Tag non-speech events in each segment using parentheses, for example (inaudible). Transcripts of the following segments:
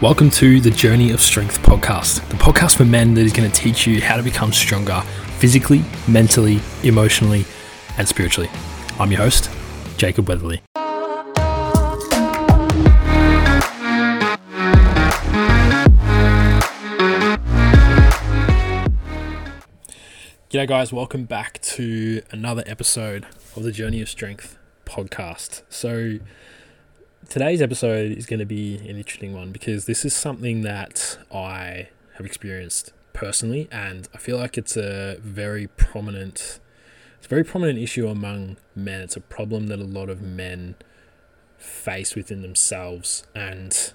Welcome to the Journey of Strength podcast, the podcast for men that is going to teach you how to become stronger physically, mentally, emotionally, and spiritually. I'm your host, Jacob Weatherley. G'day, guys. Welcome back to another episode of the Journey of Strength podcast. So, today's episode is going to be an interesting one because this is something that I have experienced personally, and I feel like it's a very prominent, it's a very prominent issue among men. It's a problem that a lot of men face within themselves, and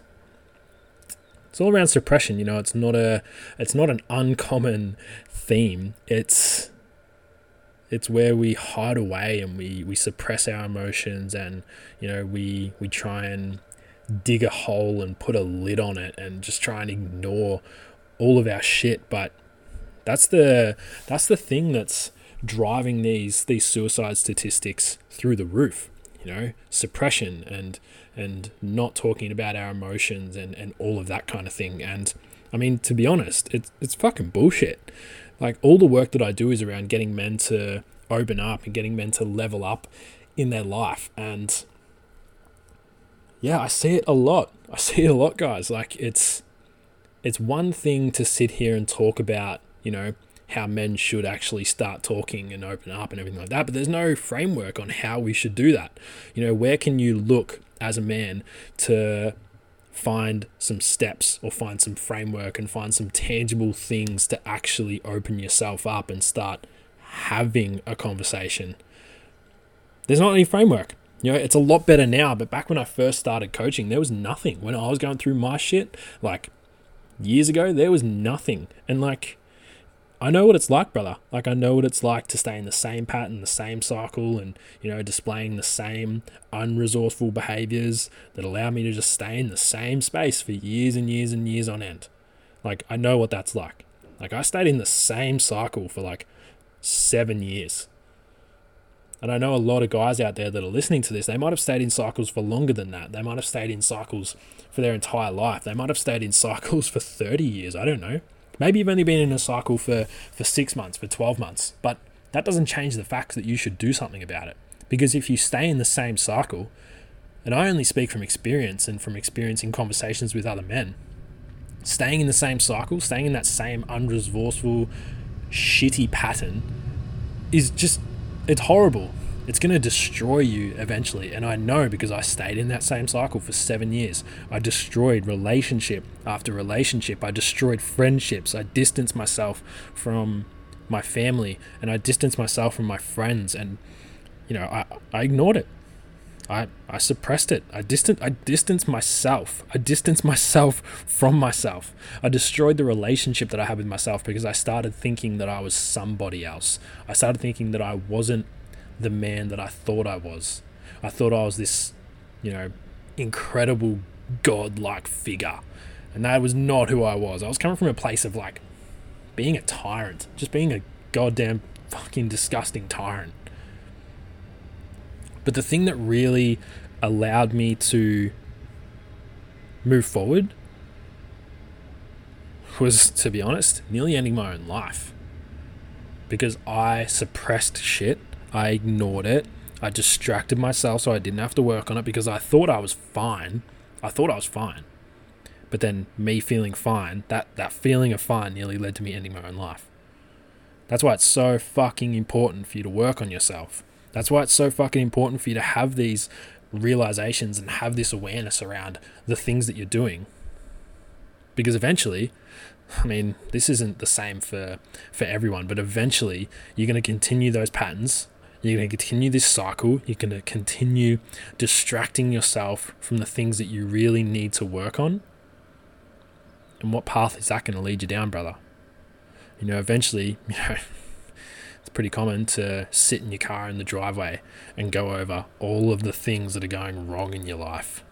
it's all around suppression. You know, it's not a, it's not an uncommon theme. It's it's where we hide away and we, we suppress our emotions and you know we we try and dig a hole and put a lid on it and just try and ignore all of our shit. But that's the that's the thing that's driving these these suicide statistics through the roof you know suppression and and not talking about our emotions and and all of that kind of thing. And i mean to be honest it's it's fucking bullshit like all the work that I do is around getting men to open up and getting men to level up in their life. And yeah, I see it a lot. I see it a lot, guys. Like it's it's one thing to sit here and talk about, you know, how men should actually start talking and open up and everything like that, but there's no framework on how we should do that. You know, where can you look as a man to find some steps or find some framework and find some tangible things to actually open yourself up and start having a conversation. There's not any framework. You know, it's a lot better now, but back when I first started coaching, there was nothing. When I was going through my shit, like years ago, there was nothing. And like I know what it's like, brother. Like I know what it's like to stay in the same pattern, the same cycle, and you know, displaying the same unresourceful behaviors that allow me to just stay in the same space for years and years and years on end. Like I know what that's like. Like I stayed in the same cycle for like seven years. And I know a lot of guys out there that are listening to this, they might have stayed in cycles for longer than that. They might have stayed in cycles for their entire life. They might have stayed in cycles (laughs) for 30 years. I don't know. Maybe you've only been in a cycle for, for six months, for 12 months, but that doesn't change the fact that you should do something about it. Because if you stay in the same cycle, and I only speak from experience and from experiencing conversations with other men, staying in the same cycle, staying in that same unresourceful, shitty pattern is just, it's horrible it's going to destroy you eventually. And I know because I stayed in that same cycle for seven years. I destroyed relationship after relationship. I destroyed friendships. I distanced myself from my family and I distanced myself from my friends. And, you know, I, I ignored it. I, I suppressed it. I distant I distanced myself. I distanced myself from myself. I destroyed the relationship that I had with myself because I started thinking that I was somebody else. I started thinking that I wasn't the man that I thought I was. I thought I was this, you know, incredible god-like figure. And that was not who I was. I was coming from a place of like being a tyrant, just being a goddamn fucking disgusting tyrant. But the thing that really allowed me to move forward was, to be honest, nearly ending my own life. Because I suppressed shit I ignored it. I distracted myself so I didn't have to work on it because I thought I was fine. I thought I was fine. But then me feeling fine, that, that feeling of fine nearly led to me ending my own life. That's why it's so fucking important for you to work on yourself. That's why it's so fucking important for you to have these realizations and have this awareness around the things that you're doing. Because eventually, I mean, this isn't the same for for everyone, but eventually you're going to continue those patterns you're going to continue this cycle. You're going to continue distracting yourself from the things that you really need to work on. And what path is that going to lead you down, brother? You know, eventually, (laughs) you know, it's pretty common to sit in your car in the driveway and go over all of the things that are going wrong in your life.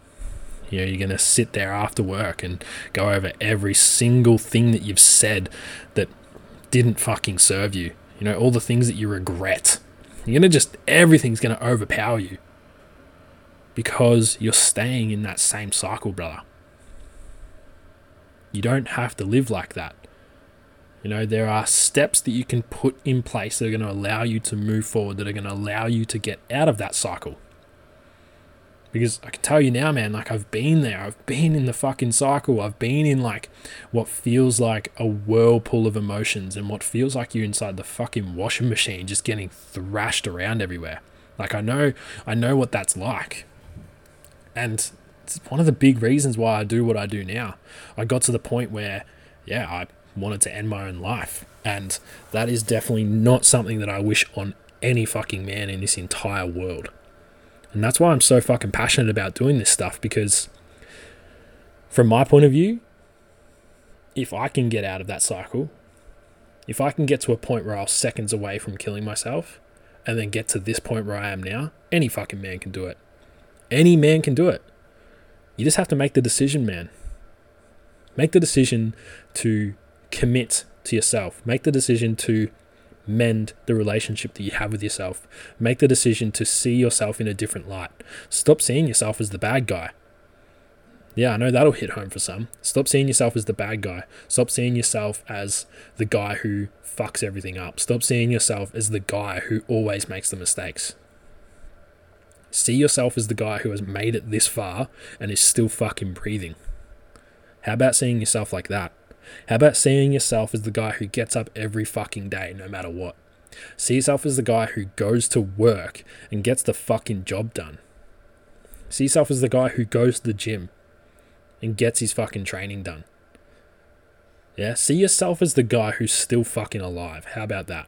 You know, you're going to sit there after work and go over every single thing that you've said that didn't fucking serve you. You know, all the things that you regret you're going to just, everything's going to overpower you because you're staying in that same cycle, brother. You don't have to live like that. You know, there are steps that you can put in place that are going to allow you to move forward, that are going to allow you to get out of that cycle. Because I can tell you now, man, like I've been there. I've been in the fucking cycle. I've been in like what feels like a whirlpool of emotions and what feels like you're inside the fucking washing machine just getting thrashed around everywhere. Like I know I know what that's like. And it's one of the big reasons why I do what I do now. I got to the point where yeah, I wanted to end my own life. And that is definitely not something that I wish on any fucking man in this entire world. And that's why I'm so fucking passionate about doing this stuff because, from my point of view, if I can get out of that cycle, if I can get to a point where I was seconds away from killing myself, and then get to this point where I am now, any fucking man can do it. Any man can do it. You just have to make the decision, man. Make the decision to commit to yourself. Make the decision to mend the relationship that you have with yourself. Make the decision to see yourself in a different light. Stop seeing yourself as the bad guy. Yeah, I know that'll hit home for some. Stop seeing yourself as the bad guy. Stop seeing yourself as the guy who fucks everything up. Stop seeing yourself as the guy who always makes the mistakes. See yourself as the guy who has made it this far and is still fucking breathing. How about seeing yourself like that? How about seeing yourself as the guy who gets up every fucking day, no matter what? See yourself as the guy who goes to work and gets the fucking job done. See yourself as the guy who goes to the gym and gets his fucking training done. Yeah, see yourself as the guy who's still fucking alive. How about that?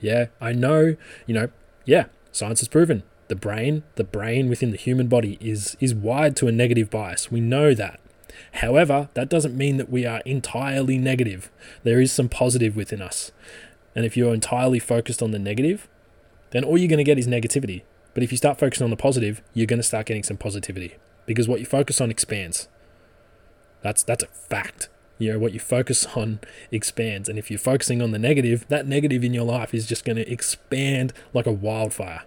Yeah, I know, you know, yeah, science has proven the brain, the brain within the human body is is wired to a negative bias. We know that. However, that doesn't mean that we are entirely negative. There is some positive within us. And if you're entirely focused on the negative, then all you're going to get is negativity. But if you start focusing on the positive, you're going to start getting some positivity because what you focus on expands. That's that's a fact. You know, what you focus on expands. And if you're focusing on the negative, that negative in your life is just going to expand like a wildfire.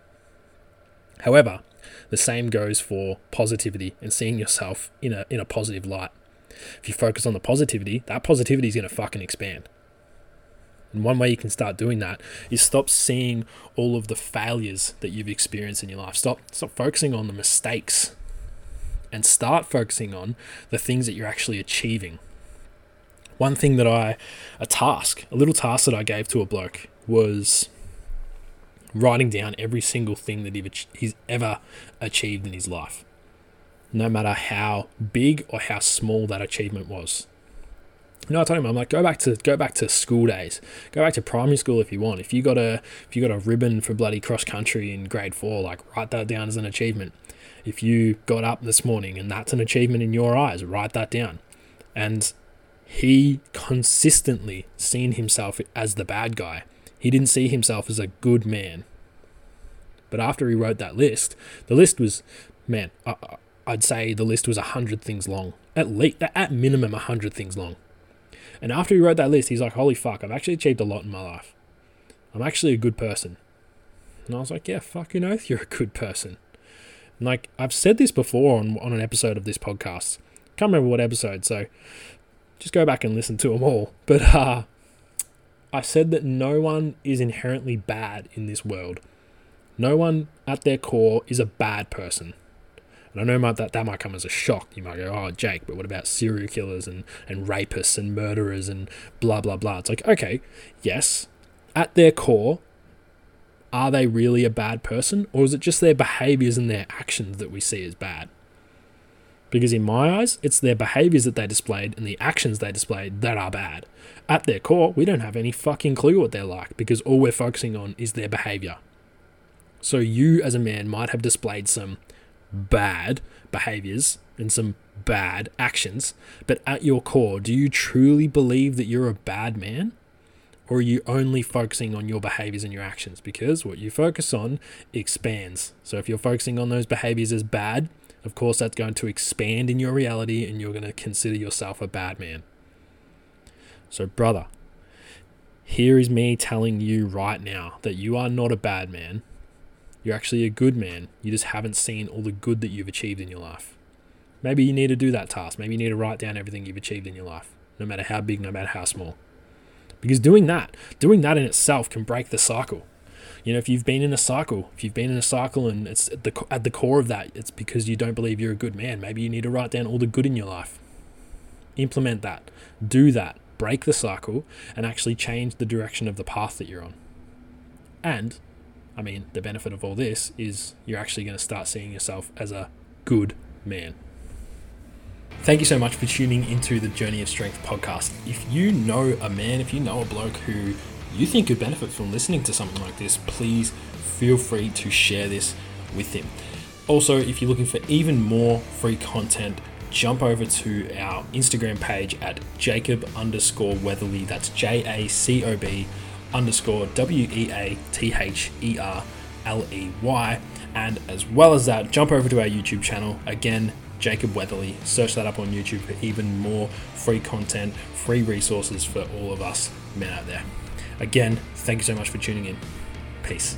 However, the same goes for positivity and seeing yourself in a in a positive light. If you focus on the positivity, that positivity is going to fucking expand. And one way you can start doing that is stop seeing all of the failures that you've experienced in your life. Stop stop focusing on the mistakes and start focusing on the things that you're actually achieving. One thing that I a task, a little task that I gave to a bloke was writing down every single thing that he's ever achieved in his life, no matter how big or how small that achievement was. You know, I told him I'm like, go back to go back to school days, go back to primary school if you want. If you got a if you got a ribbon for bloody cross country in grade four, like write that down as an achievement. If you got up this morning and that's an achievement in your eyes, write that down. And he consistently seen himself as the bad guy he didn't see himself as a good man. But after he wrote that list, the list was, man, I, I'd say the list was a hundred things long, at least, at minimum, a hundred things long. And after he wrote that list, he's like, holy fuck, I've actually achieved a lot in my life. I'm actually a good person. And I was like, yeah, fucking oath, you're a good person. And like, I've said this before on, on an episode of this podcast. Can't remember what episode, so just go back and listen to them all. But uh, I said that no one is inherently bad in this world. No one at their core is a bad person. And I know that that might come as a shock. You might go, oh, Jake, but what about serial killers and, and rapists and murderers and blah, blah, blah? It's like, okay, yes, at their core, are they really a bad person? Or is it just their behaviors and their actions that we see as bad? Because in my eyes, it's their behaviors that they displayed and the actions they displayed that are bad. At their core, we don't have any fucking clue what they're like because all we're focusing on is their behavior. So you, as a man, might have displayed some bad behaviors and some bad actions, but at your core, do you truly believe that you're a bad man? Or are you only focusing on your behaviors and your actions? Because what you focus on expands. So if you're focusing on those behaviors as bad, of course, that's going to expand in your reality and you're going to consider yourself a bad man. So, brother, here is me telling you right now that you are not a bad man. You're actually a good man. You just haven't seen all the good that you've achieved in your life. Maybe you need to do that task. Maybe you need to write down everything you've achieved in your life, no matter how big, no matter how small. Because doing that, doing that in itself can break the cycle. You know, if you've been in a cycle, if you've been in a cycle and it's at the, at the core of that, it's because you don't believe you're a good man. Maybe you need to write down all the good in your life. Implement that. Do that. Break the cycle and actually change the direction of the path that you're on. And, I mean, the benefit of all this is you're actually going to start seeing yourself as a good man. Thank you so much for tuning into the Journey of Strength podcast. If you know a man, if you know a bloke who you think could benefit from listening to something like this, please feel free to share this with him. Also, if you're looking for even more free content, jump over to our Instagram page at Jacob underscore Weatherley. That's J A C O B underscore W E A T H E R L E Y. And as well as that, jump over to our YouTube channel. Again, Jacob Weatherley. Search that up on YouTube for even more free content, free resources for all of us men out there. Again, thank you so much for tuning in. Peace.